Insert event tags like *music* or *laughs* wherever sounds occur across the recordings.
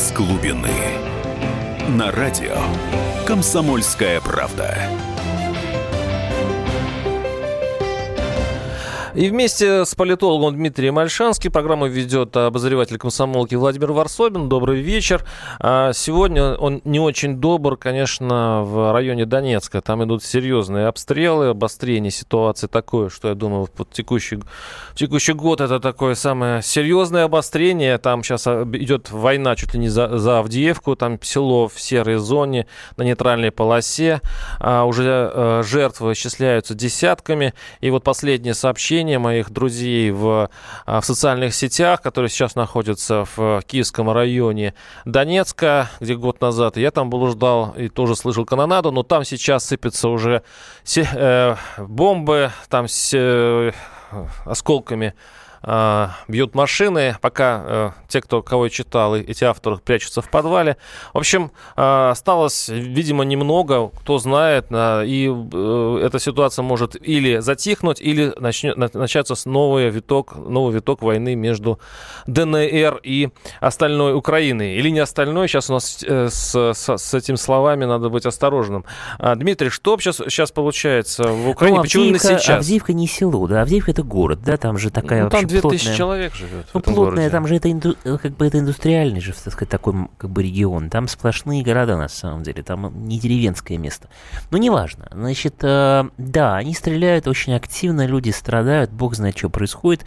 из глубины. На радио «Комсомольская правда». И вместе с политологом Дмитрием Альшанским программу ведет обозреватель комсомолки Владимир Варсобин. Добрый вечер. А, сегодня он не очень добр, конечно, в районе Донецка. Там идут серьезные обстрелы, обострение ситуации такое, что я думаю, в текущий, в текущий год это такое самое серьезное обострение. Там сейчас а, идет война чуть ли не за, за Авдеевку. Там село в серой зоне, на нейтральной полосе. А, уже жертвы исчисляются десятками. И вот последнее сообщение сообщения моих друзей в, а, в социальных сетях, которые сейчас находятся в Киевском районе Донецка, где год назад я там блуждал и тоже слышал канонаду, но там сейчас сыпятся уже э, бомбы, там с э, осколками э, бьют машины, пока э, те, кто кого я читал, эти авторы прячутся в подвале. В общем, э, осталось, видимо, немного, кто знает, э, и э, эта ситуация может или затихнуть, или начнет, начаться с новый виток, новый виток войны между ДНР и остальной Украиной. Или не остальной, сейчас у нас э, с, с, с этими словами надо быть осторожным. А, Дмитрий, что сейчас, сейчас получается в Украине? Ну, Почему Авдеевка, именно сейчас? Авдеевка не село, да, Авдеевка это город, да, там же такая ну, там 2000 плотная... человек живет Ну, городе. там же это, инду... э, как бы это индустриальный же, так сказать, такой как бы регион. Там сплошные города, на самом деле, там не деревенское место. Но неважно. Значит, э, да, они стреляют очень активно, люди страдают, бог знает, что происходит.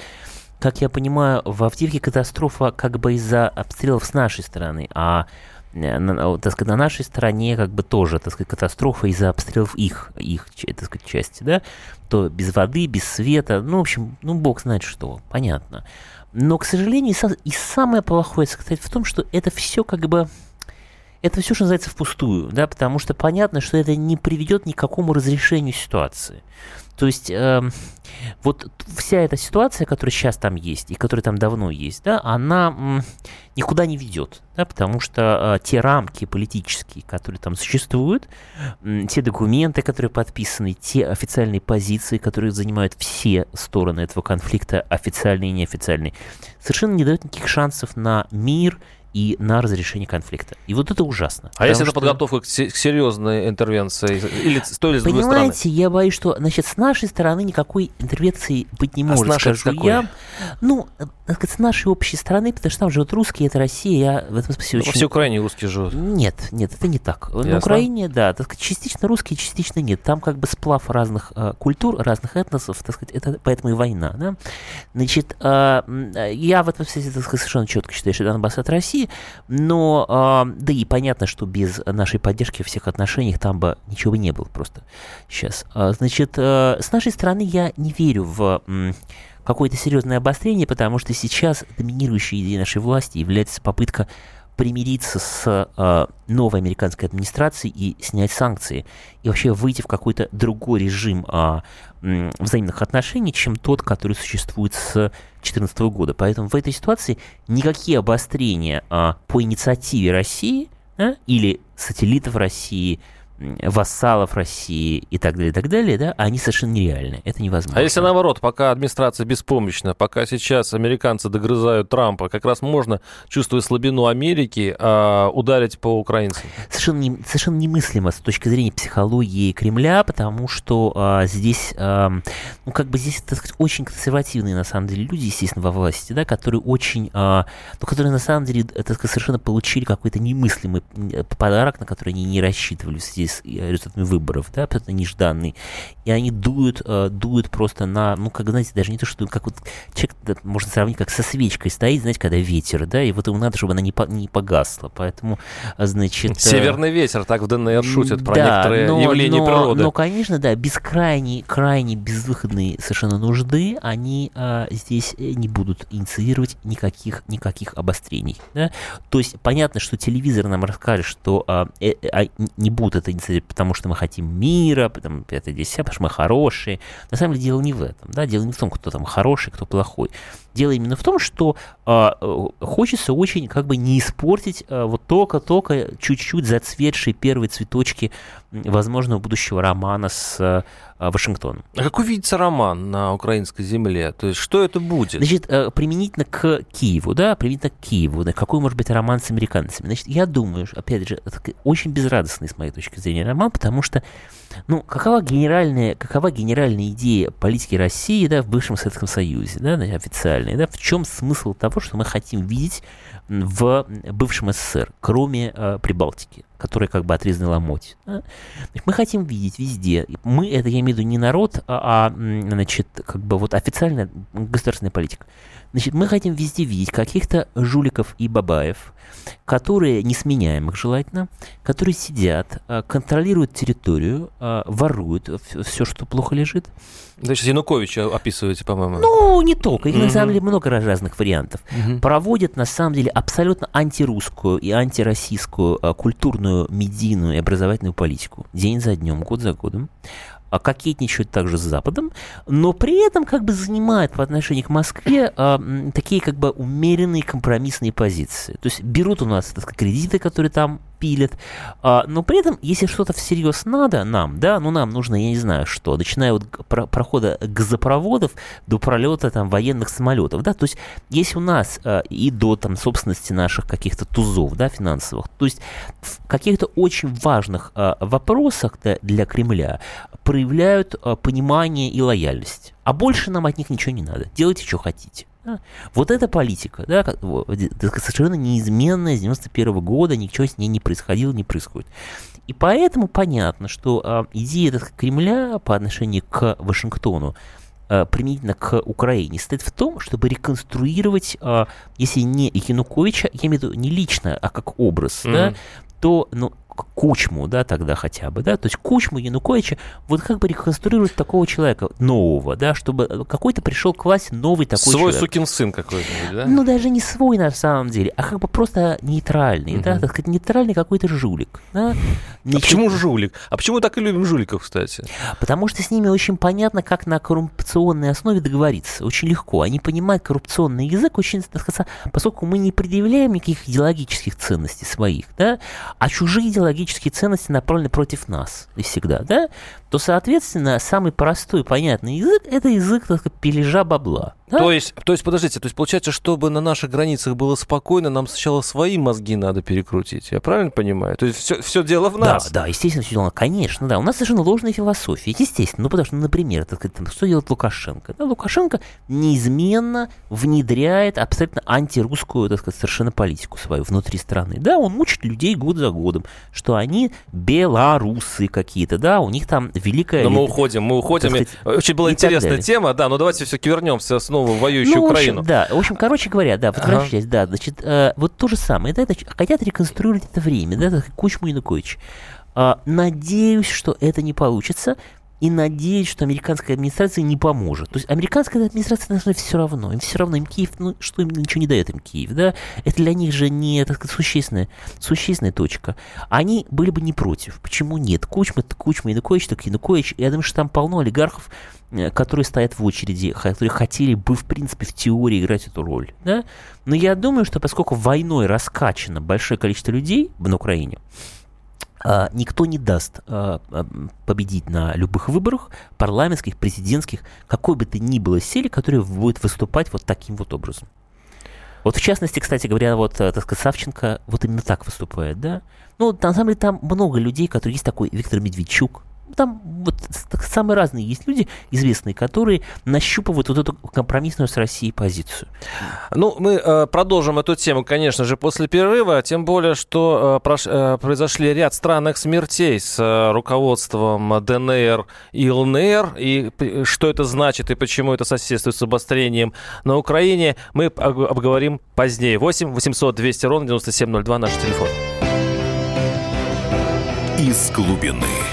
Как я понимаю, в Авдеевке катастрофа как бы из-за обстрелов с нашей стороны, а э, на, так сказать, на нашей стороне как бы тоже, так сказать, катастрофа из-за обстрелов их, их, так сказать, части, да, то без воды, без света, ну, в общем, ну, бог знает что, понятно. Но, к сожалению, и, са- и самое плохое состоит в том, что это все как бы, это все, что называется, впустую, да, потому что понятно, что это не приведет ни к какому разрешению ситуации. То есть эм, вот вся эта ситуация, которая сейчас там есть и которая там давно есть, да, она м, никуда не ведет, да, потому что э, те рамки политические, которые там существуют, м, те документы, которые подписаны, те официальные позиции, которые занимают все стороны этого конфликта, официальные и неофициальные, совершенно не дают никаких шансов на мир и на разрешение конфликта. И вот это ужасно. А если потому это что- подготовка к, се- к серьезной интервенции? Или с той или с другой стороны? Понимаете, я боюсь, что, значит, с нашей стороны никакой интервенции быть не А с может, нашей скажу какой? я. Ну, с нашей общей стороны, потому что там живут русские, это Россия, я в этом смысле Ну, Во очень... всей Украине русские живут. Нет, нет, это не так. Ясно. На Украине, да, так сказать, частично русские, частично нет. Там как бы сплав разных э, культур, разных этносов, так сказать, это поэтому и война, да. Значит, э, э, я в этом смысле, так сказать, совершенно четко считаю, что Донбасс от России, но, э, да и понятно, что без нашей поддержки в всех отношениях там бы ничего бы не было просто сейчас. А, Значит, э, с нашей стороны я не верю в м, какое-то серьезное обострение, потому что сейчас доминирующей идеей нашей власти является попытка примириться с э, новой американской администрацией и снять санкции, и вообще выйти в какой-то другой режим м, взаимных отношений, чем тот, который существует с 2014 года. Поэтому в этой ситуации никакие обострения а, по инициативе России да, или сателлитов России, вассалов России и так далее, и так далее, да, они совершенно нереальны. Это невозможно. А если наоборот, пока администрация беспомощна, пока сейчас американцы догрызают Трампа, как раз можно, чувствуя слабину Америки, а, ударить по украинцам? совершенно, не- совершенно немыслимо с точки зрения психологии Кремля, потому что а, здесь, ам, ну, как бы здесь, так сказать, очень консервативные, на самом деле, люди, естественно, во власти, да, которые очень, а, ну, которые, на самом деле, э, так сказать, совершенно получили какой-то немыслимый подарок, на который они не рассчитывали в связи с результатами выборов, да, абсолютно нежданный. И они дуют, э, дуют просто на, ну, как, знаете, даже не то, что, как вот человек, да, можно сравнить, как со свечкой стоит, знаете, когда ветер, да, и вот ему надо, чтобы она не, по- не погасла, поэтому, значит... э, Северный ветер, так в ДНР шутят про да, некоторые но- явления но- природы. Но, конечно, да, без крайней, крайней безвыходной совершенно нужды они а, здесь не будут инициировать никаких, никаких обострений. Да? То есть понятно, что телевизор нам расскажет, что а, э, а, не будут это инициировать, потому что мы хотим мира, потому, это, здесь, потому что мы хорошие. На самом деле дело не в этом. Да? Дело не в том, кто там хороший, кто плохой. Дело именно в том, что а, э, хочется очень как бы не испортить а, вот только-только чуть-чуть зацветшие первые цветочки возможного будущего романа с а, Вашингтоном. А какой видится роман на украинской земле? То есть что это будет? Значит, применительно к Киеву, да, применительно к Киеву, да, какой может быть роман с американцами? Значит, я думаю, опять же, это очень безрадостный с моей точки зрения роман, потому что ну, какова генеральная, какова генеральная идея политики России да, в бывшем Советском Союзе, да, официальная, да, в чем смысл того, что мы хотим видеть в бывшем СССР, кроме э, Прибалтики, которая как бы отрезана ломоть. Да? Мы хотим видеть везде. Мы, это я имею в виду не народ, а, а значит, как бы вот официальная государственная политика. Значит, мы хотим везде видеть каких-то жуликов и бабаев, которые, несменяемых желательно, которые сидят, э, контролируют территорию, э, воруют все, что плохо лежит. Значит, Януковича описываете, по-моему. Ну, не только. Их, угу. на самом деле, много разных вариантов. Угу. Проводят, на самом деле, абсолютно антирусскую и антироссийскую э, культурную, медийную и образовательную политику. День за днем, год за годом. А кокетничают также с Западом, но при этом как бы занимают по отношению к Москве а, такие как бы умеренные компромиссные позиции. То есть берут у нас так сказать, кредиты, которые там пилят. А, но при этом, если что-то всерьез надо нам, да, ну нам нужно, я не знаю что, начиная от про прохода газопроводов до пролета там военных самолетов, да, то есть если у нас а, и до там собственности наших каких-то тузов, да, финансовых, то есть в каких-то очень важных а, вопросах да, для Кремля проявляют а, понимание и лояльность. А больше нам от них ничего не надо. Делайте, что хотите. Да? Вот эта политика, да, совершенно неизменная с 91 года, ничего с ней не происходило, не происходит. И поэтому понятно, что а, идея так, Кремля по отношению к Вашингтону а, применительно к Украине стоит в том, чтобы реконструировать, а, если не Януковича, я имею в виду не лично, а как образ, mm-hmm. да, то ну, Кучму, да, тогда хотя бы, да, то есть Кучму Януковича вот как бы реконструировать такого человека нового, да, чтобы какой-то пришел к власти новый такой свой человек. сукин сын какой-нибудь, да? Ну, даже не свой на самом деле, а как бы просто нейтральный, угу. да, так сказать, нейтральный какой-то жулик, да. Ничего... А почему жулик? А почему так и любим жуликов, кстати? Потому что с ними очень понятно, как на коррупционной основе договориться, очень легко. Они понимают коррупционный язык очень, так сказать, поскольку мы не предъявляем никаких идеологических ценностей своих, да, а чужие идеологические идеологические ценности направлены против нас и всегда, да, то, соответственно, самый простой понятный язык – это язык, так сказать, пележа бабла. Да? То, есть, то есть, подождите, то есть получается, чтобы на наших границах было спокойно, нам сначала свои мозги надо перекрутить. Я правильно понимаю? То есть все, все дело в нас. Да, да, естественно, все дело, конечно, да. У нас совершенно ложная философия, естественно. Ну, потому что, например, так сказать, что делает Лукашенко? Да, Лукашенко неизменно внедряет абсолютно антирусскую, так сказать, совершенно политику свою внутри страны. Да, он мучит людей год за годом, что они белорусы какие-то, да, у них там великая... Но мы уходим, мы уходим. Сказать, Очень была интересная тема, да, но давайте все-таки вернемся снова в воюющую ну, Украину. Общем, да, в общем, короче говоря, да, возвращаясь, ага. да, значит, э, вот то же самое, да, это, хотят реконструировать это время, да, Кучму Янукович. Э, надеюсь, что это не получится, и надеюсь, что американская администрация не поможет. То есть американская администрация должна все равно, им все равно, им Киев, ну что им ничего не дает им Киев, да, это для них же не, так сказать, существенная, существенная точка. Они были бы не против. Почему нет? Кучма, это Кучма, Янукович, так Янукович. Я думаю, что там полно олигархов, э, которые стоят в очереди, которые хотели бы, в принципе, в теории играть эту роль, да. Но я думаю, что поскольку войной раскачано большое количество людей на Украине, никто не даст а, а, победить на любых выборах, парламентских, президентских, какой бы то ни было силе, которая будет выступать вот таким вот образом. Вот в частности, кстати говоря, вот, э, так сказать, Савченко вот именно так выступает, да? Ну, на самом деле, там много людей, которые есть такой Виктор Медведчук, там вот самые разные есть люди известные, которые нащупывают вот эту компромиссную с Россией позицию. Ну, мы э, продолжим эту тему, конечно же, после перерыва, тем более, что э, прош, э, произошли ряд странных смертей с э, руководством ДНР и ЛНР, и что это значит, и почему это соседствует с обострением на Украине, мы обговорим позднее. 8 800 200 ровно 9702 наш телефон. Из глубины.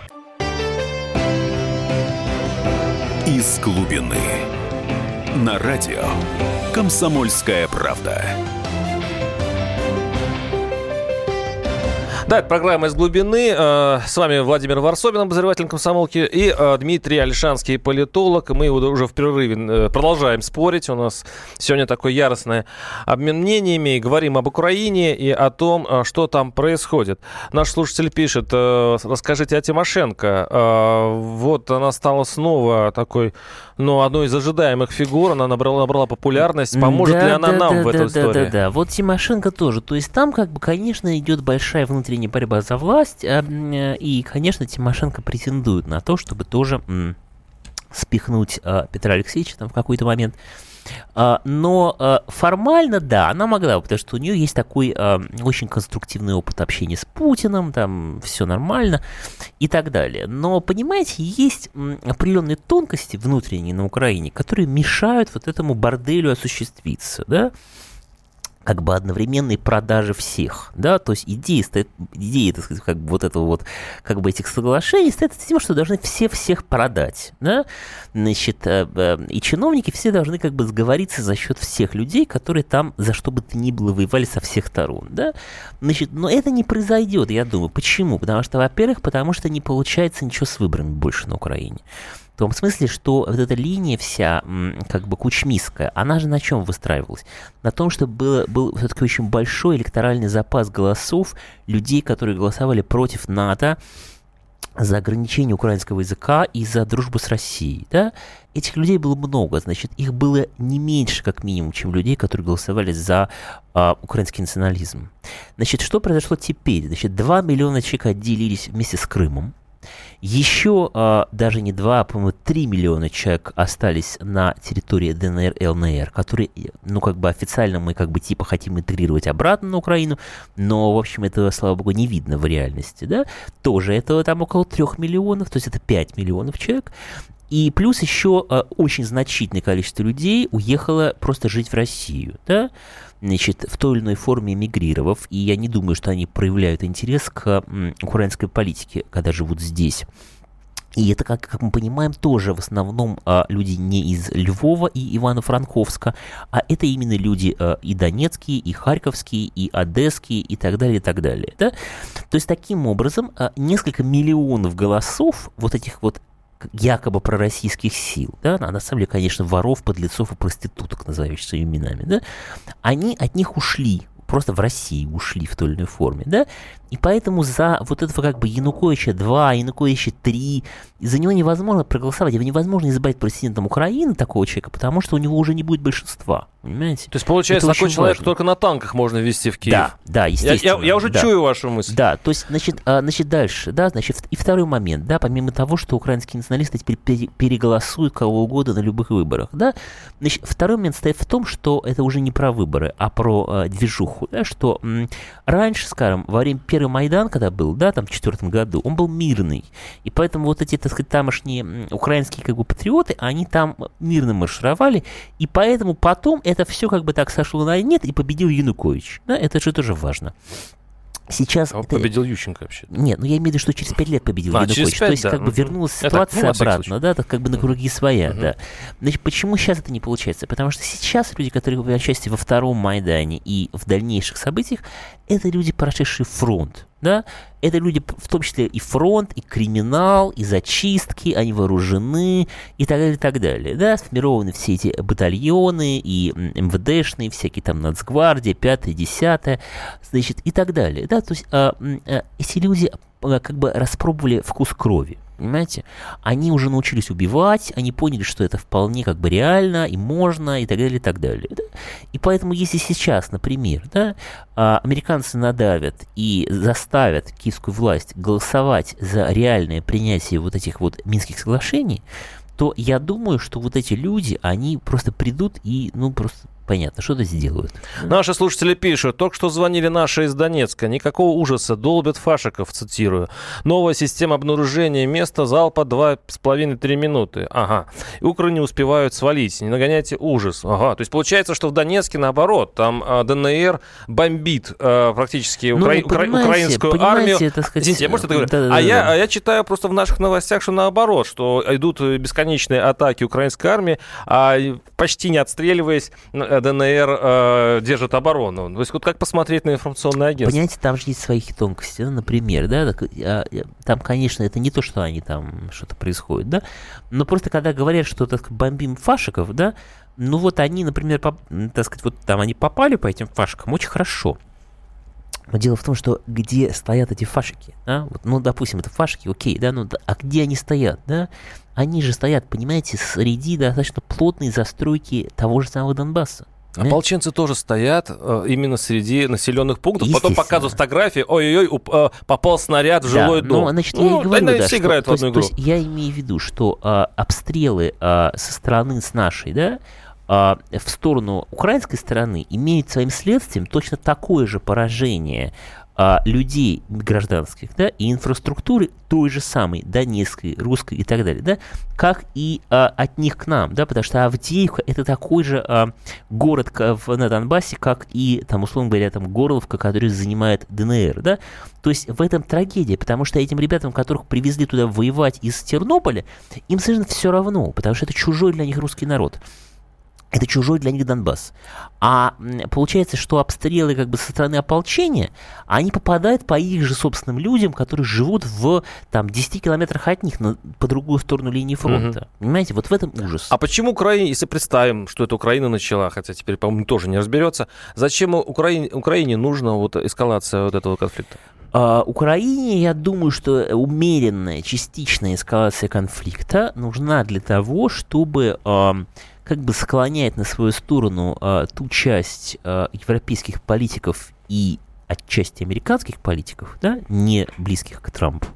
Из глубины. На радио «Комсомольская правда». Это программа «Из глубины». Э, с вами Владимир Варсобин, обозреватель комсомолки, и э, Дмитрий Альшанский, политолог. Мы уже в перерыве э, продолжаем спорить. У нас сегодня такой яростный обмен мнениями. Говорим об Украине и о том, что там происходит. Наш слушатель пишет, расскажите о Тимошенко. Вот она стала снова такой но одной из ожидаемых фигур, она набрала, набрала популярность. Поможет да, ли она да, нам да, в этой да, истории? Да, да, да. Вот Тимошенко тоже. То есть там, как бы, конечно, идет большая внутренняя борьба за власть, а, и, конечно, Тимошенко претендует на то, чтобы тоже спихнуть а, Петра Алексеевича там в какой-то момент. А, но а, формально, да, она могла, потому что у нее есть такой а, очень конструктивный опыт общения с Путиным, там все нормально и так далее. Но, понимаете, есть определенные тонкости внутренние на Украине, которые мешают вот этому борделю осуществиться, да, как бы одновременной продажи всех, да, то есть идея, идея, так сказать, как бы вот этого вот, как бы этих соглашений стоит тем, что должны все всех продать, да, значит, э, э, и чиновники все должны как бы сговориться за счет всех людей, которые там за что бы то ни было воевали со всех сторон, да, значит, но это не произойдет, я думаю, почему? Потому что, во-первых, потому что не получается ничего с выборами больше на Украине, в том смысле, что вот эта линия вся, как бы кучмистская, она же на чем выстраивалась? На том, что было, был все-таки очень большой электоральный запас голосов людей, которые голосовали против НАТО, за ограничение украинского языка и за дружбу с Россией, да, этих людей было много, значит, их было не меньше, как минимум, чем людей, которые голосовали за а, украинский национализм. Значит, что произошло теперь? Значит, 2 миллиона человек отделились вместе с Крымом, еще а, даже не 2, а, по-моему, 3 миллиона человек остались на территории ДНР и ЛНР, которые, ну, как бы официально мы как бы типа хотим интегрировать обратно на Украину, но, в общем, этого, слава богу, не видно в реальности, да. Тоже этого там около 3 миллионов, то есть это 5 миллионов человек. И плюс еще э, очень значительное количество людей уехало просто жить в Россию, да, значит, в той или иной форме эмигрировав, и я не думаю, что они проявляют интерес к украинской политике, когда живут здесь. И это, как, как мы понимаем, тоже в основном а, люди не из Львова и Ивано-Франковска, а это именно люди а, и донецкие, и харьковские, и одесские, и так далее, и так далее. Да? То есть, таким образом, а, несколько миллионов голосов вот этих вот якобы пророссийских сил, да, на самом деле, конечно, воров, подлецов и проституток, называющих своими именами, да, они от них ушли, просто в России ушли в той или иной форме, да, и поэтому за вот этого как бы Януковича 2, Януковича 3, за него невозможно проголосовать, его невозможно избрать президентом Украины, такого человека, потому что у него уже не будет большинства. Понимаете? То есть, получается, Это такой человек важно. только на танках можно вести в Киев. Да, да, естественно. Я, я, я уже да. чую вашу мысль. Да, то есть, значит, а, значит, дальше, да, значит, и второй момент, да, помимо того, что украинские националисты теперь переголосуют кого угодно на любых выборах, да, значит, второй момент стоит в том, что это уже не про выборы, а про а, движуху, да, что м, раньше, скажем, во время первый Майдан, когда был, да, там, в четвертом году, он был мирный. И поэтому вот эти, так сказать, тамошние украинские, как бы, патриоты, они там мирно маршировали, и поэтому потом это все, как бы, так сошло на нет, и победил Янукович. Да, это же тоже важно. Сейчас... А это... победил Ющенко вообще. Нет, ну я имею в виду, что через пять лет победил а, Янукович. 5, То есть, да. как бы вернулась ситуация так, ну, обратно, да, так как бы на круги своя, угу. да. Значит, почему сейчас это не получается? Потому что сейчас люди, которые принимают участие во втором Майдане и в дальнейших событиях, это люди, прошедшие фронт да, это люди, в том числе и фронт, и криминал, и зачистки, они вооружены, и так далее, и так далее, да, сформированы все эти батальоны, и МВДшные, всякие там нацгвардия, пятое, десятое, значит, и так далее, да, то есть а, а, эти люди как бы распробовали вкус крови, понимаете? Они уже научились убивать, они поняли, что это вполне как бы реально и можно, и так далее, и так далее. Да? И поэтому, если сейчас, например, да, а, американцы надавят и заставят киевскую власть голосовать за реальное принятие вот этих вот Минских соглашений, то я думаю, что вот эти люди, они просто придут и, ну, просто понятно, что-то сделают. Наши слушатели пишут, только что звонили наши из Донецка, никакого ужаса, долбят фашиков, цитирую. Новая система обнаружения места залпа 2,5-3 минуты. Ага. Укры не успевают свалить, не нагоняйте ужас. Ага. То есть получается, что в Донецке наоборот, там а, ДНР бомбит а, практически Ну, укра... вы укра- украинскую понимаете, армию. так сказать, Извините, я может это говорю? да-да-да. а, я, а я читаю просто в наших новостях, что наоборот, что идут бесконечные атаки украинской армии, а почти не отстреливаясь, э, ДНР э, держит оборону. То есть вот как посмотреть на информационное агентство? Понимаете, там же есть свои тонкости, ну, например, да, так, а, там, конечно, это не то, что они там что-то происходит, да, но просто когда говорят, что, так бомбим фашиков, да, ну вот они, например, м, так сказать, вот там они попали по этим фашикам очень хорошо. Но дело в том, что где стоят эти фашики, да, вот, ну, допустим, это фашики, окей, да, ну, а где они стоят, да, они же стоят, понимаете, среди достаточно плотной застройки того же самого Донбасса. Ополченцы тоже стоят э, именно среди населенных пунктов. Потом показывают фотографии. Ой-ой-ой, э, попал снаряд в Да, жилой дом. Ну, значит, я Ну, и говорю, да, все что- играют в есть- одну то игру. есть я имею в виду, что а, обстрелы а, со стороны с нашей, да, а, в сторону украинской стороны имеют своим следствием точно такое же поражение а, людей гражданских, да, и инфраструктуры той же самой, донецкой, русской и так далее, да, как и а, от них к нам, да, потому что Авдеевка это такой же а, город в- на Донбассе, как и, там, условно говоря, там, Горловка, который занимает ДНР, да, то есть в этом трагедия, потому что этим ребятам, которых привезли туда воевать из Тернополя, им совершенно все равно, потому что это чужой для них русский народ. Это чужой для них Донбасс. А получается, что обстрелы как бы со стороны ополчения, они попадают по их же собственным людям, которые живут в там 10 километрах от них, на, по другую сторону линии фронта. Понимаете, вот в этом ужас. А почему Украине, если представим, что это Украина начала, хотя теперь, по-моему, тоже не разберется, зачем Украине, Украине нужна вот эскалация вот этого конфликта? А, Украине, я думаю, что умеренная, частичная эскалация конфликта нужна для того, чтобы ам, как бы склонять на свою сторону а, ту часть а, европейских политиков и отчасти американских политиков, да, не близких к Трампу,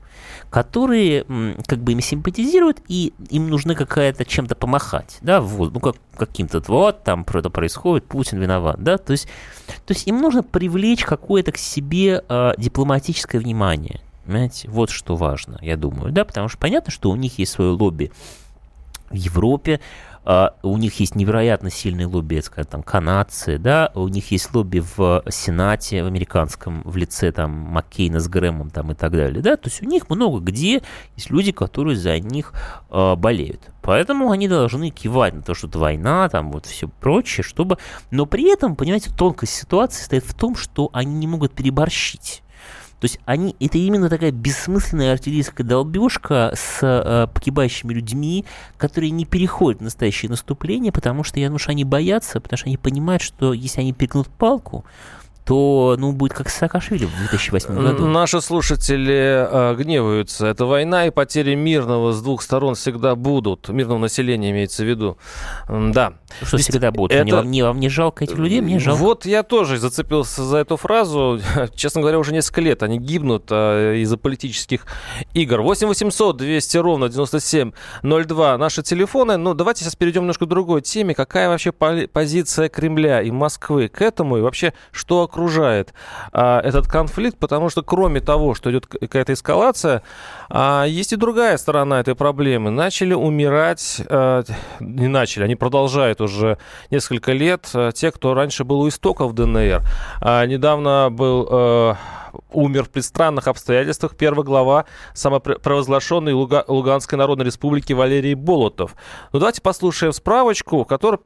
которые как бы им симпатизируют, и им нужно какая-то чем-то помахать, да, вот, ну, как, каким-то, вот, там это происходит, Путин виноват, да, то есть, то есть им нужно привлечь какое-то к себе а, дипломатическое внимание, понимаете, вот что важно, я думаю, да, потому что понятно, что у них есть свое лобби в Европе, а, у них есть невероятно сильные лобби, это, там, канадцы, да, у них есть лобби в Сенате, в американском, в лице, там, Маккейна с Грэмом, там, и так далее, да, то есть у них много где есть люди, которые за них а, болеют. Поэтому они должны кивать на то, что это война, там, вот все прочее, чтобы... Но при этом, понимаете, тонкость ситуации состоит в том, что они не могут переборщить. То есть они, это именно такая бессмысленная артиллерийская долбежка с э, погибающими людьми, которые не переходят в настоящее наступление, потому что, я думаю, что они боятся, потому что они понимают, что если они перегнут палку, то, ну, будет как Саакашвили в 2008 году. Наши слушатели э, гневаются. Это война и потери мирного с двух сторон всегда будут. Мирного населения имеется в виду. Да. Что Ведь всегда будет. это- Мне, вам, не, вам не жалко этих людей? Мне жалко. Вот я тоже зацепился за эту фразу. *laughs* Честно говоря, уже несколько лет они гибнут а, из-за политических игр. 8 800 200 ровно 9702 наши телефоны. Ну, давайте сейчас перейдем немножко к другой теме. Какая вообще поли- позиция Кремля и Москвы к этому? И вообще, что окружает а, этот конфликт? Потому что кроме того, что идет какая-то эскалация, а, есть и другая сторона этой проблемы. Начали умирать, а, не начали, они продолжают уже несколько лет, а, те, кто раньше был у истоков ДНР. А, недавно был э, умер в предстранных обстоятельствах первый глава самопровозглашенной Луга- Луганской Народной Республики Валерий Болотов. Ну, давайте послушаем справочку, в которой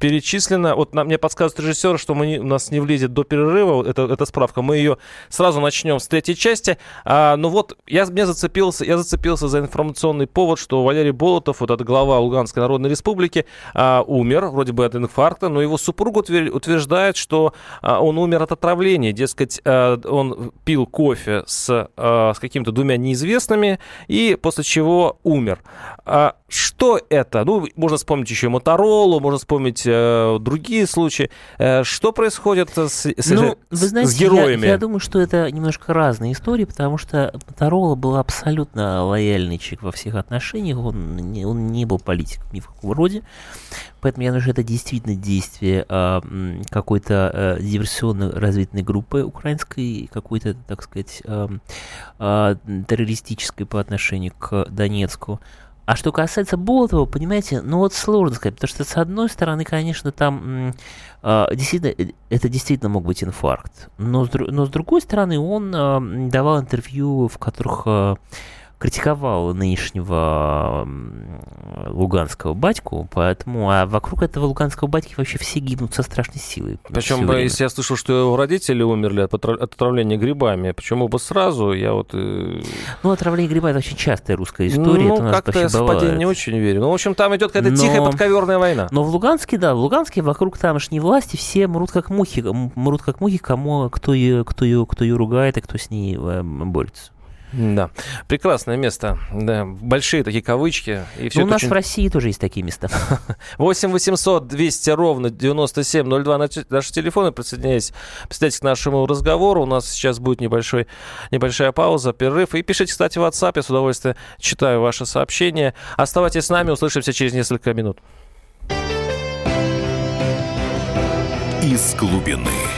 перечислено, вот нам, мне подсказывает режиссер, что мы у нас не влезет до перерыва, это, эта справка, мы ее сразу начнем с третьей части. А, ну вот, я, мне зацепился, я зацепился за информационный повод, что Валерий Болотов, вот этот глава Луганской Народной Республики, а, умер, вроде бы от инфаркта, но его супруга утвер- утверждает, что а, он умер от отравления, дескать, а, он пил кофе с, а, с какими-то двумя неизвестными, и после чего умер. А, что это? Ну, можно вспомнить еще Моторолу, можно вспомнить э, другие случаи. Э, что происходит с, с, ну, вы знаете, с героями? Я, я думаю, что это немножко разные истории, потому что Моторола был абсолютно лояльный человек во всех отношениях, он не, он не был политиком ни в каком роде. Поэтому я думаю, что это действительно действие э, какой-то э, диверсионно-разведной группы украинской, какой-то, так сказать, э, э, террористической по отношению к Донецку. А что касается Болотова, понимаете, ну вот сложно сказать, потому что с одной стороны, конечно, там э, действительно, это действительно мог быть инфаркт, но с, но с другой стороны, он э, давал интервью, в которых э, критиковал нынешнего луганского батьку, поэтому, а вокруг этого луганского батьки вообще все гибнут со страшной силой. Причем, если я слышал, что его родители умерли от, отравления грибами, почему бы сразу, я вот... Э, ну, отравление гриба – это очень частая русская история. Ну, как-то я совпадение не очень верю. Ну, в общем, там идет какая-то но... тихая подковерная война. Но в Луганске, да, в Луганске вокруг тамошней власти все мрут как мухи, мрут как мухи, кому, кто ее, кто ее, кто ее ругает и кто с ней э, борется. Да, прекрасное место. Да, большие такие кавычки. И все ну, у нас очень... в России тоже есть такие места. 8 800 200 ровно 9702 наши телефоны. Присоединяйтесь, присоединяйтесь к нашему разговору. У нас сейчас будет небольшой, небольшая пауза, перерыв. И пишите, кстати, в WhatsApp. Я с удовольствием читаю ваши сообщения. Оставайтесь с нами. Услышимся через несколько минут. Из глубины.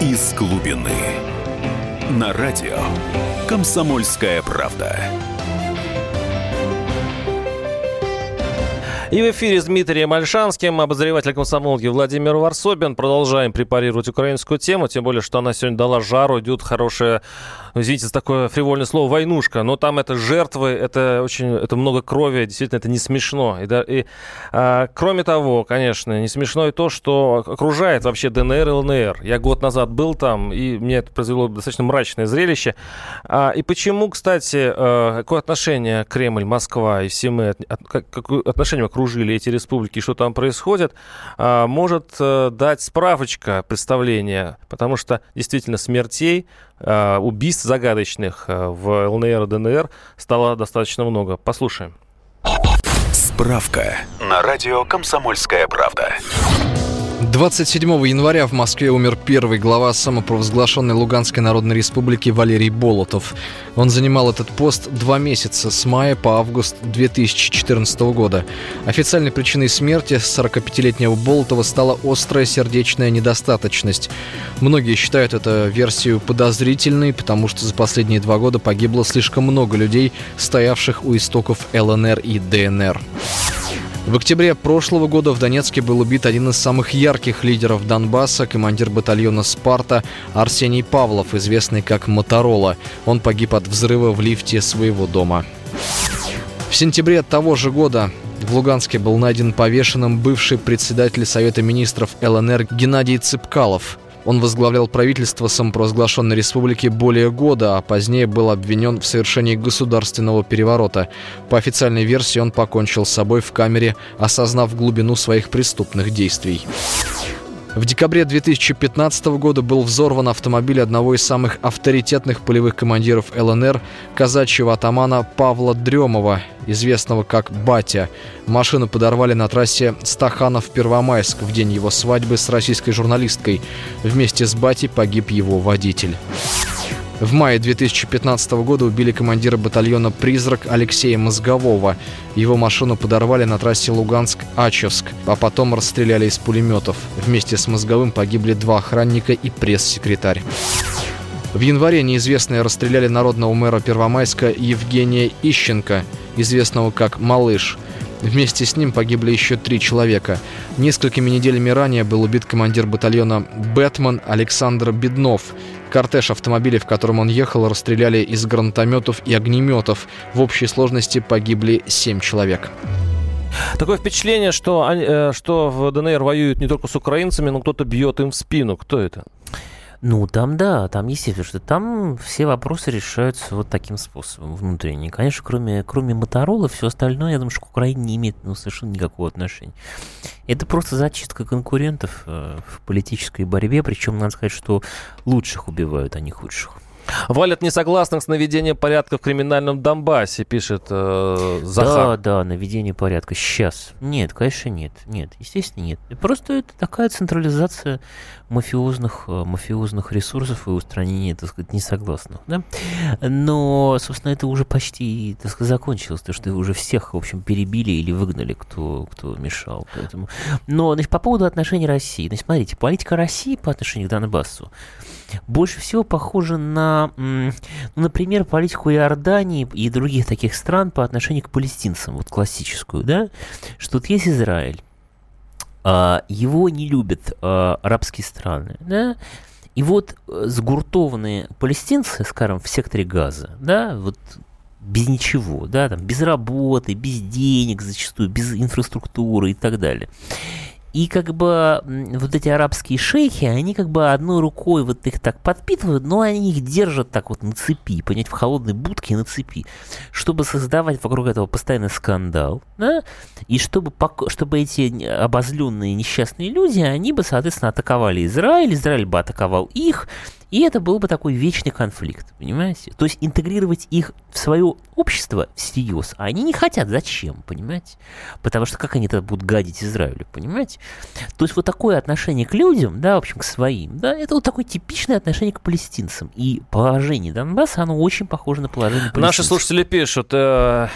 Из глубины. На радио «Комсомольская правда». И в эфире с Дмитрием Альшанским, обозреватель комсомолки Владимир Варсобин. Продолжаем препарировать украинскую тему, тем более, что она сегодня дала жару, идет хорошая извините за такое фривольное слово, войнушка, но там это жертвы, это очень, это много крови, действительно, это не смешно. И, да, и, а, кроме того, конечно, не смешно и то, что окружает вообще ДНР и ЛНР. Я год назад был там, и мне это произвело достаточно мрачное зрелище. А, и почему, кстати, а, какое отношение Кремль, Москва и все мы, от, как, какое отношение окружили эти республики, что там происходит, а, может а, дать справочка представления, потому что действительно смертей убийств загадочных э, в ЛНР и ДНР стало достаточно много. Послушаем. Справка на радио «Комсомольская правда». 27 января в Москве умер первый глава самопровозглашенной Луганской Народной Республики Валерий Болотов. Он занимал этот пост два месяца, с мая по август 2014 года. Официальной причиной смерти 45-летнего Болотова стала острая сердечная недостаточность. Многие считают эту версию подозрительной, потому что за последние два года погибло слишком много людей, стоявших у истоков ЛНР и ДНР. В октябре прошлого года в Донецке был убит один из самых ярких лидеров Донбасса, командир батальона «Спарта» Арсений Павлов, известный как «Моторола». Он погиб от взрыва в лифте своего дома. В сентябре того же года в Луганске был найден повешенным бывший председатель Совета министров ЛНР Геннадий Цыпкалов. Он возглавлял правительство самопровозглашенной республики более года, а позднее был обвинен в совершении государственного переворота. По официальной версии он покончил с собой в камере, осознав глубину своих преступных действий. В декабре 2015 года был взорван автомобиль одного из самых авторитетных полевых командиров ЛНР, казачьего атамана Павла Дремова, известного как «Батя». Машину подорвали на трассе Стаханов-Первомайск в день его свадьбы с российской журналисткой. Вместе с Батей погиб его водитель. В мае 2015 года убили командира батальона «Призрак» Алексея Мозгового. Его машину подорвали на трассе Луганск-Ачевск, а потом расстреляли из пулеметов. Вместе с Мозговым погибли два охранника и пресс-секретарь. В январе неизвестные расстреляли народного мэра Первомайска Евгения Ищенко, известного как «Малыш». Вместе с ним погибли еще три человека. Несколькими неделями ранее был убит командир батальона «Бэтмен» Александр Беднов. Кортеж автомобилей, в котором он ехал, расстреляли из гранатометов и огнеметов. В общей сложности погибли семь человек. Такое впечатление, что, э, что в ДНР воюют не только с украинцами, но кто-то бьет им в спину. Кто это? Ну, там да, там естественно, что там все вопросы решаются вот таким способом, внутренне. Конечно, кроме, кроме Моторола, все остальное, я думаю, что к Украине не имеет ну, совершенно никакого отношения. Это просто зачистка конкурентов э, в политической борьбе, причем надо сказать, что лучших убивают, а не худших. Валят несогласных с наведением порядка в криминальном Донбассе, пишет э, Захар. Да, да, наведение порядка. Сейчас. Нет, конечно, нет. Нет, естественно, нет. Просто это такая централизация мафиозных, э, мафиозных ресурсов и устранение, так сказать, несогласных. Да? Но, собственно, это уже почти, так сказать, закончилось, то что уже всех, в общем, перебили или выгнали, кто, кто мешал. Поэтому... Но, значит, по поводу отношений России. Значит, смотрите, политика России по отношению к Донбассу больше всего похожа на, ну, например, политику Иордании и других таких стран по отношению к палестинцам, вот классическую, да, что вот есть Израиль, а, его не любят а, арабские страны, да, и вот э, сгуртованные палестинцы, скажем, в секторе Газа, да, вот без ничего, да, там, без работы, без денег зачастую, без инфраструктуры и так далее. И как бы вот эти арабские шейхи, они как бы одной рукой вот их так подпитывают, но они их держат так вот на цепи, понять, в холодной будке на цепи, чтобы создавать вокруг этого постоянный скандал, да, и чтобы, чтобы эти обозленные несчастные люди, они бы, соответственно, атаковали Израиль, Израиль бы атаковал их, и это был бы такой вечный конфликт, понимаете? То есть интегрировать их в свое общество всерьез, а они не хотят. Зачем, понимаете? Потому что как они тогда будут гадить Израилю, понимаете? То есть вот такое отношение к людям, да, в общем, к своим, да, это вот такое типичное отношение к палестинцам. И положение Донбасса, оно очень похоже на положение палестинцев. Наши слушатели пишут, э,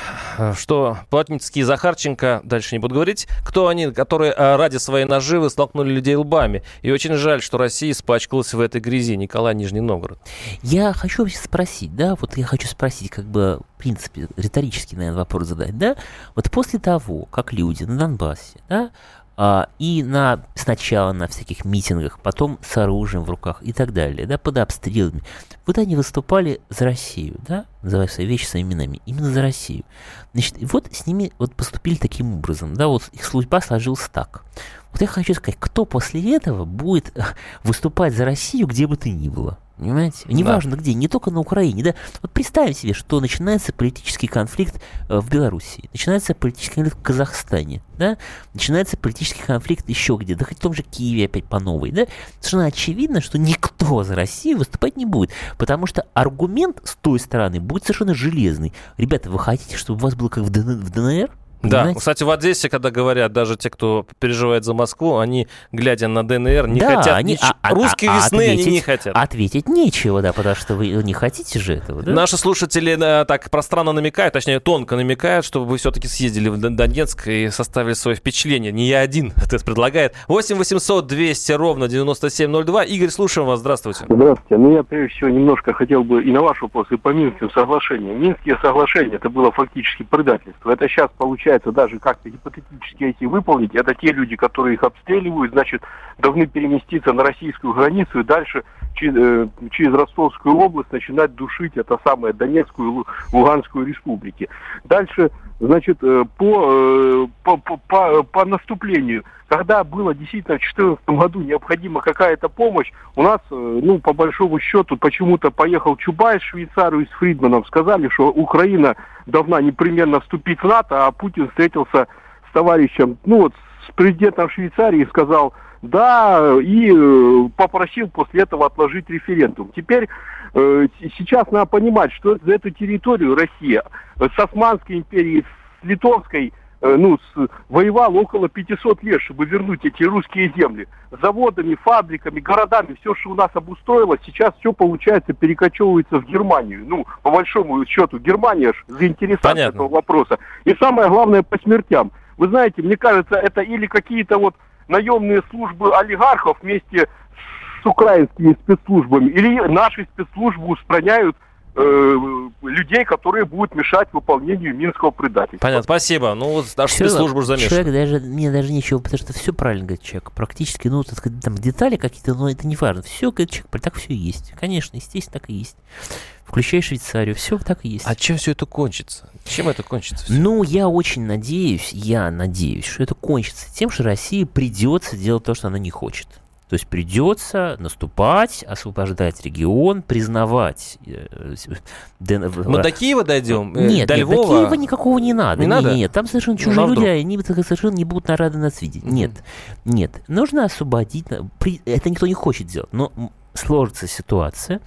что Плотницкий и Захарченко, дальше не буду говорить, кто они, которые э, ради своей наживы столкнули людей лбами. И очень жаль, что Россия испачкалась в этой грязи. Николай Николай Нижний Новгород. Я хочу спросить, да, вот я хочу спросить, как бы, в принципе, риторический, наверное, вопрос задать, да, вот после того, как люди на Донбассе, да, а, и на, сначала на всяких митингах, потом с оружием в руках и так далее, да, под обстрелами. Вот они выступали за Россию, да, называя свои вещи своими именами, именно за Россию. Значит, вот с ними вот поступили таким образом, да, вот их судьба сложилась так. Вот я хочу сказать, кто после этого будет выступать за Россию, где бы ты ни было? Понимаете? Неважно да. где, не только на Украине. Да? Вот представим себе, что начинается политический конфликт э, в Белоруссии, начинается политический конфликт в Казахстане, да? начинается политический конфликт еще где, да хоть в том же Киеве опять по новой. Да? Совершенно очевидно, что никто за Россию выступать не будет, потому что аргумент с той стороны будет совершенно железный. Ребята, вы хотите, чтобы у вас было как в ДНР? Понимаете? Да, кстати, в Одессе, когда говорят, даже те, кто переживает за Москву, они, глядя на ДНР, не да, хотят... Они, нич... а, Русские а, весны ответить, они не хотят. Ответить нечего, да, потому что вы не хотите же этого, да? Наши слушатели э, так пространно намекают, точнее, тонко намекают, чтобы вы все-таки съездили в Донецк и составили свое впечатление. Не я один *laughs* это предлагает. 8 800 200 ровно 9702. Игорь, слушаем вас. Здравствуйте. Здравствуйте. Ну, я, прежде всего, немножко хотел бы и на ваш вопрос, и по Минским соглашениям. Минские соглашения, это было фактически предательство. Это сейчас получается получается даже как-то гипотетически эти выполнить, это те люди, которые их обстреливают, значит, должны переместиться на российскую границу и дальше через, э, через Ростовскую область начинать душить это самое Донецкую и Луганскую республики. Дальше, значит, э, э, по, по, по, по наступлению когда было действительно в 2014 году необходима какая-то помощь, у нас, ну, по большому счету, почему-то поехал Чубайс в Швейцарию с Фридманом, сказали, что Украина должна непременно вступить в НАТО, а Путин встретился с товарищем, ну вот, с президентом Швейцарии и сказал, да, и э, попросил после этого отложить референдум. Теперь э, сейчас надо понимать, что за эту территорию Россия с Османской империей, с Литовской Э, ну, с, воевал около 500 лет, чтобы вернуть эти русские земли. Заводами, фабриками, городами, все, что у нас обустроилось, сейчас все, получается, перекочевывается в Германию. Ну, по большому счету, Германия же заинтересована этого вопроса. И самое главное, по смертям. Вы знаете, мне кажется, это или какие-то вот наемные службы олигархов вместе с украинскими спецслужбами, или наши спецслужбы устраняют э, людей, которые будут мешать выполнению Минского предательства. Понятно, спасибо. Ну, вот аж спецслужбы замешаны. Человек даже, мне даже ничего, потому что все правильно говорит человек. Практически, ну, так сказать, там детали какие-то, но это не важно. Все, говорит человек, так все и есть. Конечно, естественно, так и есть. Включая Швейцарию, все так и есть. А чем все это кончится? Чем это кончится? Все? Ну, я очень надеюсь, я надеюсь, что это кончится тем, что России придется делать то, что она не хочет. То есть придется наступать, освобождать регион, признавать. Э, Мы до Киева дойдем? Э, нет, до, нет, Львова? до Киева никакого не надо. Не нет, надо? Нет, там совершенно чужие Ну, а люди, вдруг? они совершенно не будут рады нас видеть. Нет, нет. Нужно освободить. при- Это никто не хочет делать, но сложится ситуация,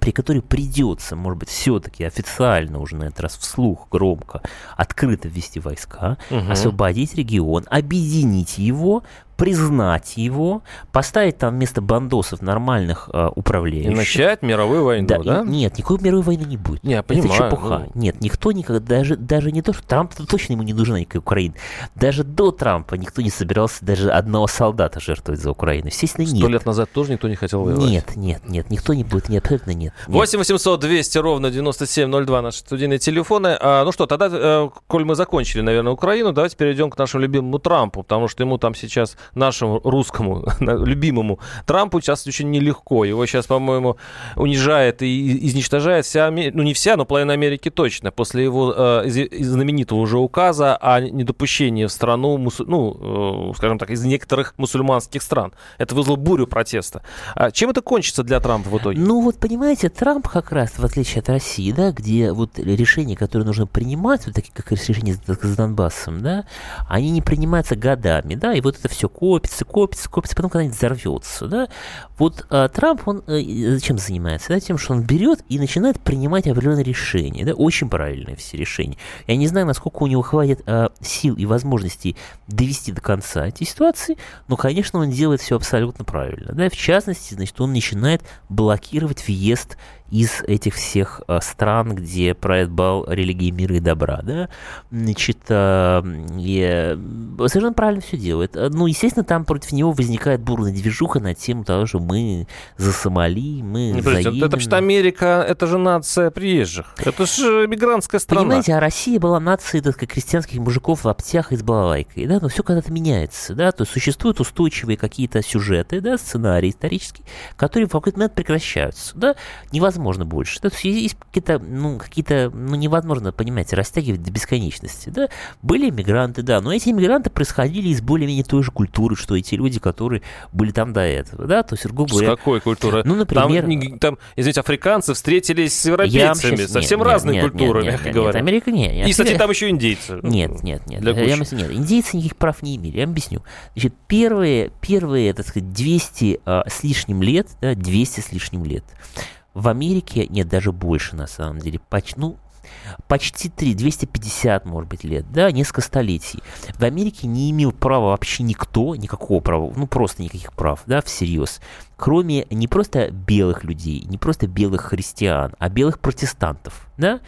при которой придется, может быть, все-таки официально уже на этот раз вслух, громко, открыто ввести войска, Мгм. освободить регион, объединить его, признать его, поставить там вместо бандосов нормальных э, И управляющих. начать мировую войну, Да, да? и- нет, никакой мировой войны не будет. Не, я Это понимаю, чепуха. ну. Нет, никто никогда, даже, даже не то, что Трамп точно ему не нужна никакая Украина. Даже до Трампа никто не собирался даже одного солдата жертвовать за Украину. Естественно, Сто нет. лет назад тоже никто не хотел воевать. Нет, нет, нет, никто не будет, нет, абсолютно нет. нет. 8 800 200 ровно 9702 наши студийные телефоны. А, ну что, тогда, э, коль мы закончили, наверное, Украину, давайте перейдем к нашему любимому Трампу, потому что ему там сейчас, нашему русскому, *laughs* любимому Трампу сейчас очень нелегко. Его сейчас, по-моему, унижает и изничтожает вся, Аме- ну не вся, но половина Америки точно, после его э, знаменитого уже указа о недопущении в страну, мусу- ну, э, скажем так, из некоторых мусульманских стран. Это вызвало бурю протеста. А чем это кончится для Трампа в итоге? Ну вот понимаете, Трамп как раз, в отличие от России, да, где вот решения, которые нужно принимать, вот такие как решения с Донбассом, да, они не принимаются годами, да, и вот это все копится, копится, копится, потом когда-нибудь взорвется, да. Вот а, Трамп, он э, зачем занимается? Да, тем, что он берет и начинает принимать определенные решения, да, очень правильные все решения. Я не знаю, насколько у него хватит а, сил и возможностей довести до конца эти ситуации, но, конечно, он делает все абсолютно правильно, да, в частности, значит, он начинает блокировать въезд из этих всех а, стран, где правит бал религии мира и добра, да, значит, и, э, совершенно правильно все делает. Ну, естественно, там против него возникает бурная движуха на тему того, что мы за Сомали, мы Не, за подождите, это, Йемен. же Америка, это же нация приезжих. Это же мигрантская страна. Понимаете, а Россия была нацией, так сказать, крестьянских мужиков в обтях и с балалайкой, да, но все когда-то меняется, да, то есть существуют устойчивые какие-то сюжеты, да, сценарии исторические, которые в какой-то момент прекращаются, да, невозможно больше, да, то есть есть какие-то, ну, какие-то, ну, невозможно, понимаете, растягивать до бесконечности, да, были мигранты, да, но эти мигранты происходили из более-менее той же культуры, что и те люди, которые были там до этого, да, то есть, грубо С говоря, какой культуры? Ну, например- Там, там, извините, африканцы встретились с европейцами, щас- совсем нет, разные нет, культуры, нет, мягко нет, говоря. Нет, Америка нет. нет. И, кстати, там еще индейцы. Нет, нет, нет. Для Я кучи. нет. Индейцы никаких прав не имели. Я вам объясню. Значит, первые, первые, так сказать, 200 а, с лишним лет, да, 200 с лишним лет, в Америке, нет, даже больше, на самом деле, поч- ну, почти 3, 250, может быть, лет, да, несколько столетий. В Америке не имел права вообще никто, никакого права, ну, просто никаких прав, да, всерьез, кроме не просто белых людей, не просто белых христиан, а белых протестантов, да,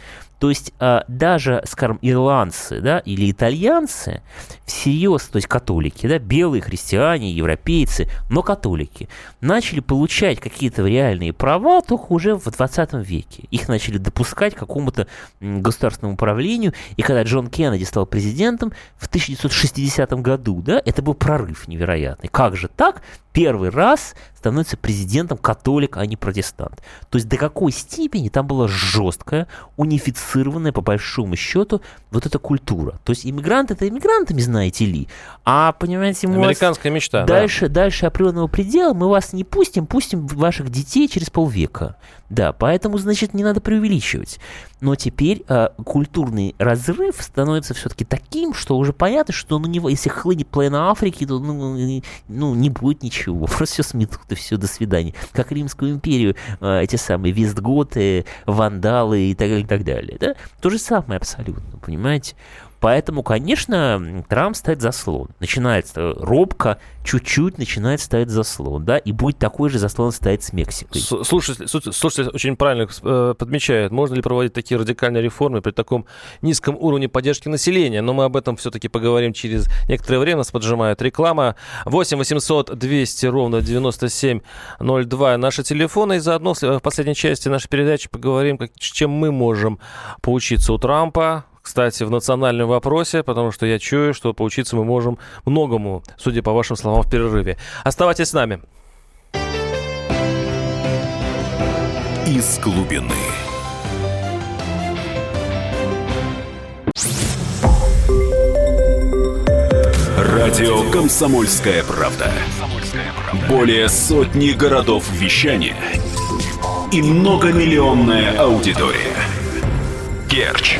то есть а, даже, скажем, ирландцы, да, или итальянцы всерьез, то есть католики, да, белые христиане, европейцы, но католики, начали получать какие-то реальные права только уже в 20 веке. Их начали допускать к какому-то государственному управлению, и когда Джон Кеннеди стал президентом в 1960 году, да, это был прорыв невероятный. Как же так? Первый раз становится президентом католик, а не протестант. То есть до какой степени там была жесткая, унифицированная, по большому счету, вот эта культура. То есть иммигранты это иммигрантами, знаете ли. А, понимаете, мы вас Американская мечта, да. дальше, дальше определенного предела мы вас не пустим, пустим ваших детей через полвека. Да, поэтому, значит, не надо преувеличивать. Но теперь а, культурный разрыв становится все-таки таким, что уже понятно, что ну, не, если хлынет половина Африки, то ну, ну, не будет ничего. Просто все сметут и все, до свидания. Как Римскую империю, а, эти самые вестготы, вандалы и так далее, и так далее. Да? То же самое абсолютно, понимаете? Поэтому, конечно, Трамп стоит заслон. Начинается робко, чуть-чуть начинает стоять заслон, да, и будет такой же заслон стоять с Мексикой. Слушайте, слушайте очень правильно э, подмечает, можно ли проводить такие радикальные реформы при таком низком уровне поддержки населения, но мы об этом все-таки поговорим через некоторое время, нас поджимает реклама. 8 800 200 ровно 9702 наши телефоны, и заодно в последней части нашей передачи поговорим, как, чем мы можем поучиться у Трампа, кстати, в национальном вопросе, потому что я чую, что поучиться мы можем многому, судя по вашим словам в перерыве. Оставайтесь с нами. Из глубины. Радио «Комсомольская правда». Более сотни городов вещания и многомиллионная аудитория. Керчь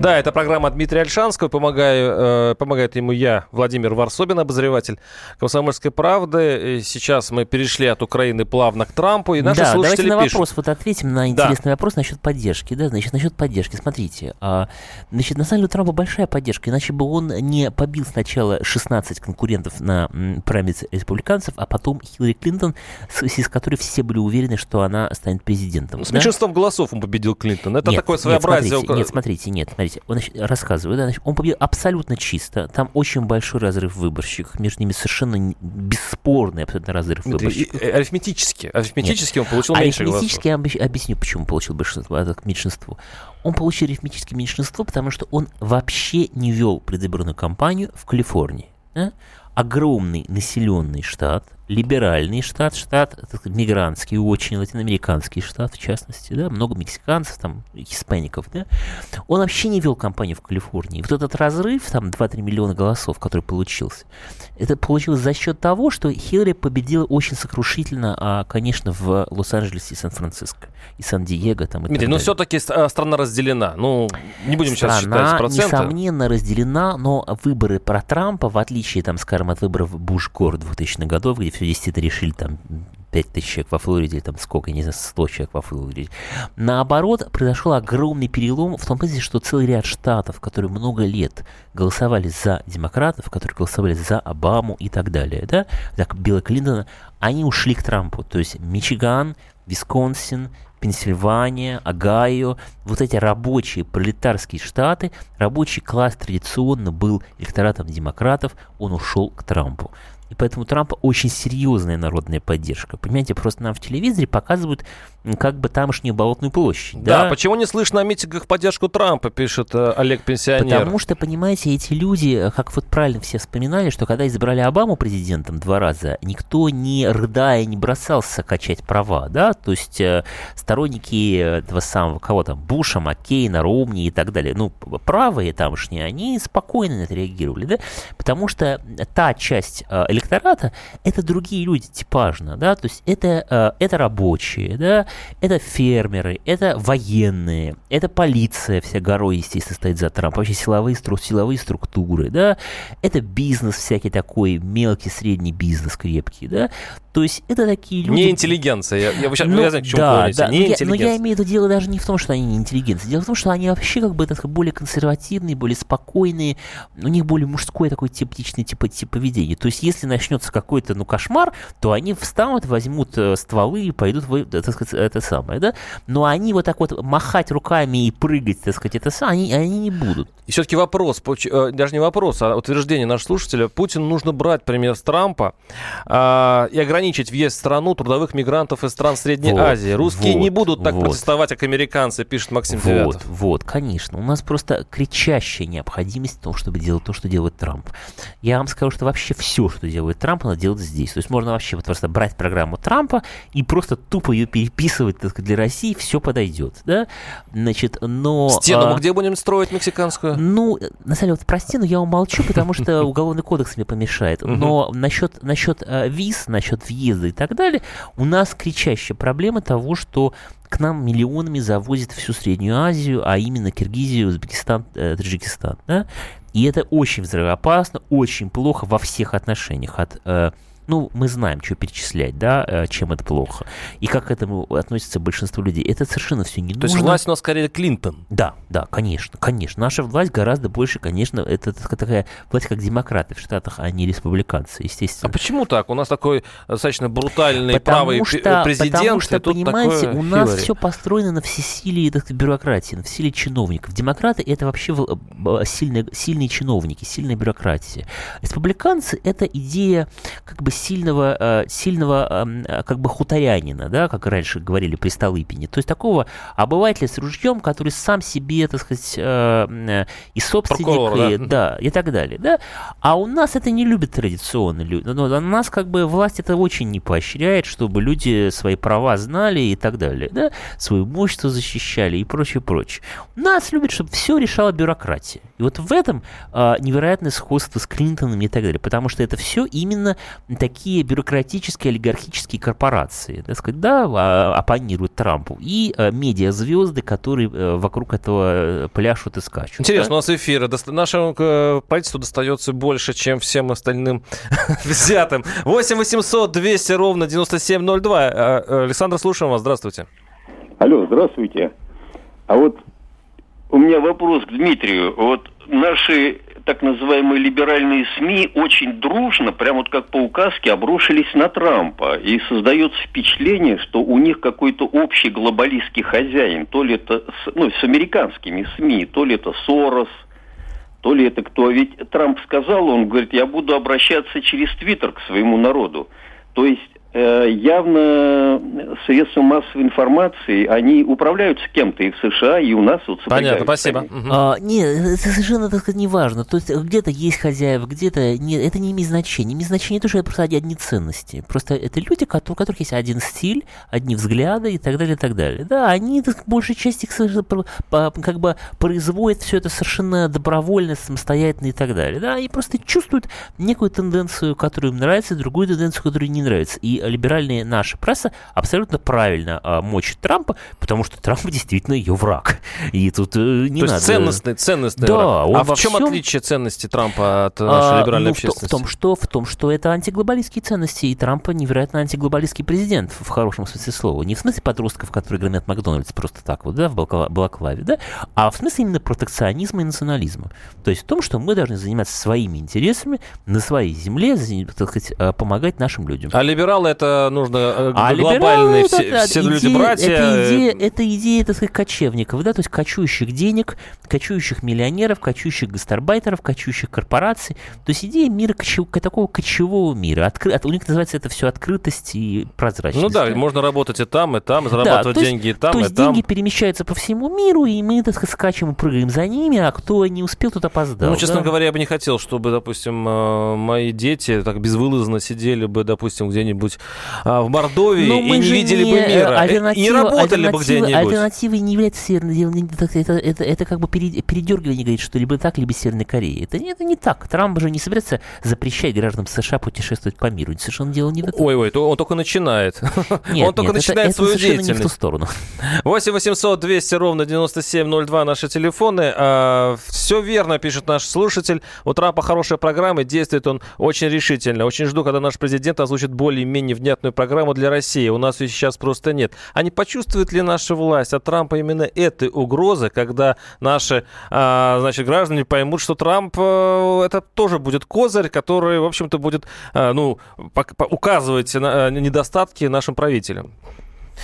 Да, это программа Дмитрия Альшанского. Помогаю, э, помогает ему я, Владимир Варсобин, обозреватель «Комсомольской правды». Сейчас мы перешли от Украины плавно к Трампу, и наши да, слушатели давайте на пишут. вопрос вот ответим на интересный да. вопрос насчет поддержки. Да, значит, насчет поддержки. Смотрите, а, значит, на самом деле у Трампа большая поддержка, иначе бы он не побил сначала 16 конкурентов на праймере республиканцев, а потом Хиллари Клинтон, с, с которой все были уверены, что она станет президентом. С да? меньшинством голосов он победил Клинтон. Это нет, такое своеобразие. Нет, смотрите, нет, смотрите, нет, смотрите он, значит, рассказываю, да, значит, он победил абсолютно чисто, там очень большой разрыв выборщиков, между ними совершенно бесспорный абсолютно разрыв Нет, выборщиков. Арифметически, арифметически Нет. он получил меньше арифметически голосов. я объясню, почему получил большинство, а к меньшинству. Он получил арифметическое меньшинство, потому что он вообще не вел предвыборную кампанию в Калифорнии. Да? Огромный населенный штат, либеральный штат, штат так сказать, мигрантский, очень латиноамериканский штат, в частности, да, много мексиканцев, там, хиспаников, да, он вообще не вел кампанию в Калифорнии. Вот этот разрыв, там, 2-3 миллиона голосов, который получился, это получилось за счет того, что Хиллари победила очень сокрушительно, а, конечно, в Лос-Анджелесе и Сан-Франциско, и Сан-Диего, там, и Дмитрий, но все-таки э, страна разделена. Ну, не будем страна, сейчас считать проценты. несомненно, разделена, но выборы про Трампа, в отличие, там, скажем, от выборов Буш-Гор 2000-х годов, где все действительно решили там 5 тысяч человек во Флориде, там сколько, не знаю, 100 человек во Флориде. Наоборот, произошел огромный перелом в том смысле, что целый ряд штатов, которые много лет голосовали за демократов, которые голосовали за Обаму и так далее, да, так Билла Клинтона, они ушли к Трампу. То есть Мичиган, Висконсин, Пенсильвания, Огайо, вот эти рабочие пролетарские штаты, рабочий класс традиционно был электоратом демократов, он ушел к Трампу. И поэтому Трампа очень серьезная народная поддержка. Понимаете, просто нам в телевизоре показывают как бы тамошнюю болотную площадь. Да, да? почему не слышно о митингах поддержку Трампа, пишет э, Олег Пенсионер. Потому что, понимаете, эти люди, э, как вот правильно все вспоминали, что когда избрали Обаму президентом два раза, никто не рыдая не бросался качать права, да, то есть э, сторонники этого самого, кого там, Буша, Маккейна, Ромни и так далее, ну, правые тамошние, они спокойно на это реагировали, да, потому что та часть э, электората, это другие люди типажно, да, то есть это, э, это рабочие, да, это фермеры, это военные, это полиция вся горой, естественно, стоит за Трампом, вообще силовые, силовые структуры, да, это бизнес всякий такой, мелкий, средний бизнес крепкий, да, то есть это такие люди... Не интеллигенция, я, я, ну, я знаю, к чему да, клоните. Да, не но, я, но я имею в виду дело даже не в том, что они не интеллигенция, дело в том, что они вообще как бы так, более консервативные, более спокойные, у них более мужское такое тепличное типа, типа поведения. То есть если начнется какой-то, ну, кошмар, то они встанут, возьмут э, стволы и пойдут, в, так сказать, это самое, да? Но они вот так вот махать руками и прыгать, так сказать, это самое, они, они не будут. И все-таки вопрос, э, даже не вопрос, а утверждение нашего слушателя, Путину нужно брать пример с Трампа э, и ограничить ограничить въезд в страну трудовых мигрантов из стран Средней Вот, Азии. Русские вот, не будут так вот. протестовать, как американцы, пишет Максим Вот, Девятов. вот, конечно. У нас просто кричащая необходимость в том, чтобы делать то, что делает Трамп. Я вам скажу, что вообще все, что делает Трамп, надо делать здесь. То есть можно вообще вот просто брать программу Трампа и просто тупо ее переписывать так сказать, для России, все подойдет. Да? Значит, но... Стену а, мы где будем строить мексиканскую? Ну, на самом деле, вот про стену я умолчу, потому что *laughs* уголовный кодекс мне помешает. Но насчет, насчет э, виз, насчет въезда и так далее, у нас кричащая проблема того, что к нам миллионами завозят всю Среднюю Азию, а именно Киргизию, Узбекистан, э, Таджикистан. Да? И это очень взрывоопасно, очень плохо во всех отношениях. От, э, ну, мы знаем, что перечислять, да, э, чем это плохо. И как к этому относится большинство людей. Это совершенно все не То есть нужно. власть у нас скорее Клинтон. Да, да, конечно, конечно. Наша власть гораздо больше, конечно, это так- такая власть, как демократы в Штатах, а не республиканцы, А естественно. почему так? У нас такой достаточно брутальный Потому правый что, президент, потому что понимаете, такое у нас Хиллари. все построено на всесилии так бюрократии, на всесилии чиновников. Демократы это вообще сильные, сильные чиновники, сильная бюрократия. Республиканцы это идея как бы сильного, э, сильного эм, э, как бы хуторянина, да, как раньше говорили при Столыпине. То есть такого обывателя с ружьем, который сам себе, так сказать, э, и собственник, Прокурор, и, да. да, и так далее. Да? А у нас это не любят традиционно люди. Но у нас как бы власть это очень не поощряет, чтобы люди свои права знали и так далее. Да? Свое имущество защищали и прочее, прочее. У нас любят, чтобы все решала бюрократия. И вот в этом невероятное сходство с Клинтоном и так далее. Потому что это все именно такие бюрократические олигархические корпорации. Так сказать, да, а, оппонируют Трампу. И а, медиазвезды, которые э, вокруг этого э, пляшут и скачут. Интересно, да? у нас эфиры. Доста- Нашему э, правительству достается больше, чем всем остальным *laughs* взятым. 8 800 200 ровно 9702. Э, э, Александр, слушаем вас. Здравствуйте. Алло, здравствуйте. А вот у меня вопрос к Дмитрию. Вот наши так называемые либеральные СМИ очень дружно, прямо вот как по указке, обрушились на Трампа. И создается впечатление, что у них какой-то общий глобалистский хозяин. То ли это с, ну, с американскими СМИ, то ли это Сорос, то ли это кто. Ведь Трамп сказал, он говорит, я буду обращаться через Твиттер к своему народу. То есть явно средства массовой информации, они управляются кем-то и в США, и у нас вот Понятно, спасибо. они. Мгм. А, нет, это совершенно, так сказать, не важно. То есть где-то есть хозяева, где-то нет. Это не имеет значения. Имеет значение то, что это просто одни ценности. Просто это люди, у которых есть один стиль, одни взгляды и так далее, и так далее. Да, они, так, большей части, как бы производят все это совершенно добровольно, самостоятельно и так далее. Да, они просто чувствуют некую тенденцию, которая им нравится, и другую тенденцию, которая не нравится. И либеральная наша пресса абсолютно правильно а, мочит Трампа, потому что Трамп *laughs* действительно ее враг. И тут э, не То надо... есть ценностный, ценностный Да, враг. он А в чем всем- отличие ценности Трампа от нашей А, либеральной ну, общественности? в том, что, в том, что это антиглобалистские ценности, и Трамп невероятно антиглобалистский президент в хорошем смысле слова. Не в смысле подростков, которые громят Макдональдс просто так вот, да, в балакла- балаклаве, да, а в смысле именно протекционизма и национализма. То есть в том, что мы должны заниматься своими интересами на своей земле, так сказать, э, помогать нашим людям. А либералы это нужно э, А глобальные все, это, да, все идея- люди-братья. Это идея, э, это идея, так сказать, кочевников, да, то есть кочующих денег, кочующих миллионеров, кочующих гастарбайтеров, кочующих корпораций. То есть идея мира, кочев- такого кочевого мира. Откры- от- у них называется это все открытость и прозрачность. Ну да, можно работать и там, и там, зарабатывать то есть- деньги и там, то и есть там. деньги перемещаются по всему миру, и мы, так сказать, скачем и прыгаем за ними, а кто не успел, тот опоздал. Ну, честно да? говоря, я бы не хотел, чтобы, допустим, э, мои дети так безвылазно сидели бы, допустим, где-нибудь а, в Мордовии Но и мы не видели не, бы э, мира. э, И не альтернатива- работали бы альтернатива- где-нибудь. Альтернативой не является так, Это, это, это как бы пере- передергивание говорит, что либо так, либо Северной Кореи. Это, не- это не так. Трамп же не собирается запрещать гражданам США путешествовать по миру. Совершенно дело не в этом. Ой, ой, то он только начинает. *laughs* Нет, он только нет, это- начинает это свою совершенно не в ту деятельность. сторону. 8 800 200 ровно 9702 наши телефоны. все верно, пишет наш слушатель. У Трампа хорошая программа, и действует он очень решительно. Очень жду, когда наш президент озвучит более-менее внятную программу для России. У нас ее сейчас просто нет. А не почувствует ли наша власть от Трампа именно этой угрозы, когда наши а, значит, граждане поймут, что Трамп э, это тоже будет козырь, который, в общем-то, будет а, ну, указывать на э, недостатки нашим правителям?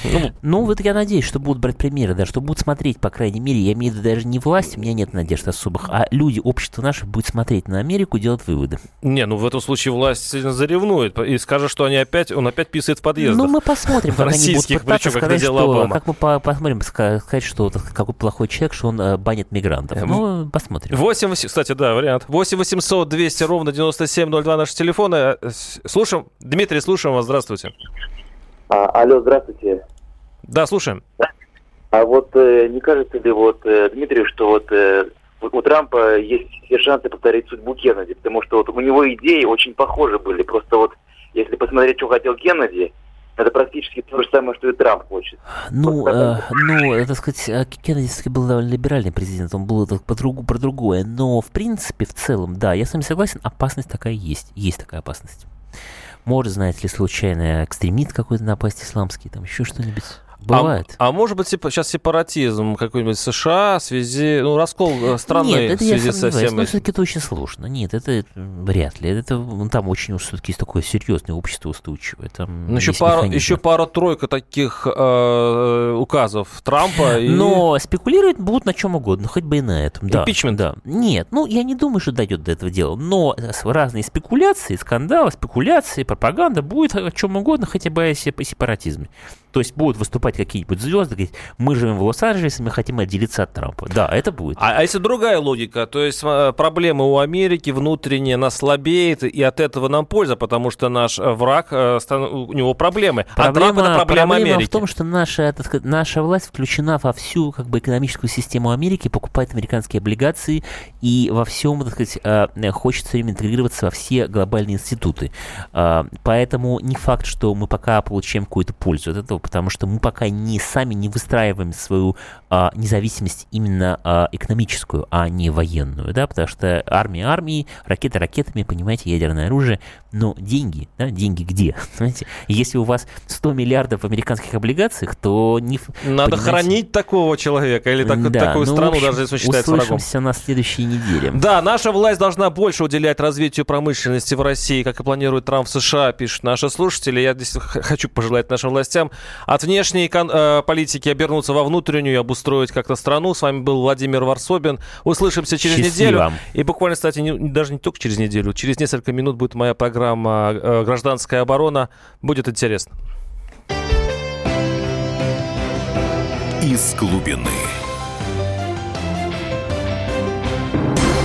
Ну, ну, вот я надеюсь, что будут брать примеры, да, что будут смотреть, по крайней мере, я имею в виду даже не власть, у меня нет надежд особых, а люди, общество наше будет смотреть на Америку, делать выводы. Не, ну в этом случае власть сильно заревнует и скажет, что они опять, он опять писает в подъездах. Ну, мы посмотрим, *laughs* как они будут пытаться причем, сказать, что, Обама. как мы по посмотрим, сказать, что какой плохой человек, что он э, банит мигрантов. Ну, посмотрим. 8, кстати, да, вариант. 8 800 200 ровно 9702 наши телефоны. Э, слушаем. Дмитрий, слушаем вас. Здравствуйте. А, алло, здравствуйте. Да, слушаем. А вот э, не кажется ли вот э, Дмитрию, что вот э, у Трампа есть все шансы повторить судьбу Кеннеди, потому что вот у него идеи очень похожи были. Просто вот если посмотреть, что хотел Кеннеди, это практически то же самое, что и Трамп хочет. Ну, э, ну, так сказать, э, Кеннеди был довольно либеральный президент, он был по другу, про другое. Но, в принципе, в целом, да, я с вами согласен, опасность такая есть. Есть такая опасность. Может, знаете ли, случайно экстремист какой-то напасть исламский, там еще что-нибудь. Бывает. А, а может быть, типа, сейчас сепаратизм какой-нибудь США в связи, ну, раскол э, страны Нет, это в связи я со всем но все-таки это очень сложно. Нет, это вряд ли. Это, ну, там очень уж все-таки такое серьезное общество устойчивое. Там ну, еще, пара, еще пара-тройка таких э, указов Трампа. И... Но спекулировать будут на чем угодно, хоть бы и на этом. Да, Импичмент? Да. Нет, ну, я не думаю, что дойдет до этого дела. Но разные спекуляции, скандалы, спекуляции, пропаганда будет о чем угодно, хотя бы о сепаратизме. То есть будут выступать какие-нибудь звезды, говорить, мы живем в Лос-Анджелесе, мы хотим отделиться от Трампа. Да, это будет. А, а если другая логика, то есть э, проблемы у Америки внутренне нас слабеет, и от этого нам польза, потому что наш э, враг, э, у него проблемы. Проблема, а Трамп это проблема, проблема Америки. в том, что наша, так наша власть включена во всю как бы, экономическую систему Америки, покупает американские облигации и во всем, так сказать, хочет все время интегрироваться во все глобальные институты. Поэтому не факт, что мы пока получаем какую-то пользу от этого потому что мы пока не сами не выстраиваем свою а, независимость именно а, экономическую, а не военную, да, потому что армия армии, ракеты ракетами, понимаете, ядерное оружие, но деньги, да, деньги где? *laughs* Знаете, если у вас 100 миллиардов в американских облигациях, то не... Надо хранить такого человека или так, да, такую ну, страну, общем, даже если он считается врагом. На следующей неделе. Да, наша власть должна больше уделять развитию промышленности в России, как и планирует Трамп в США, пишут наши слушатели. Я здесь хочу пожелать нашим властям от внешней э, политики обернуться во внутреннюю и обустроить как-то страну. С вами был Владимир Варсобин. Услышимся через Счастливо. неделю. И буквально, кстати, не, даже не только через неделю, через несколько минут будет моя программа э, «Гражданская оборона». Будет интересно. Из глубины.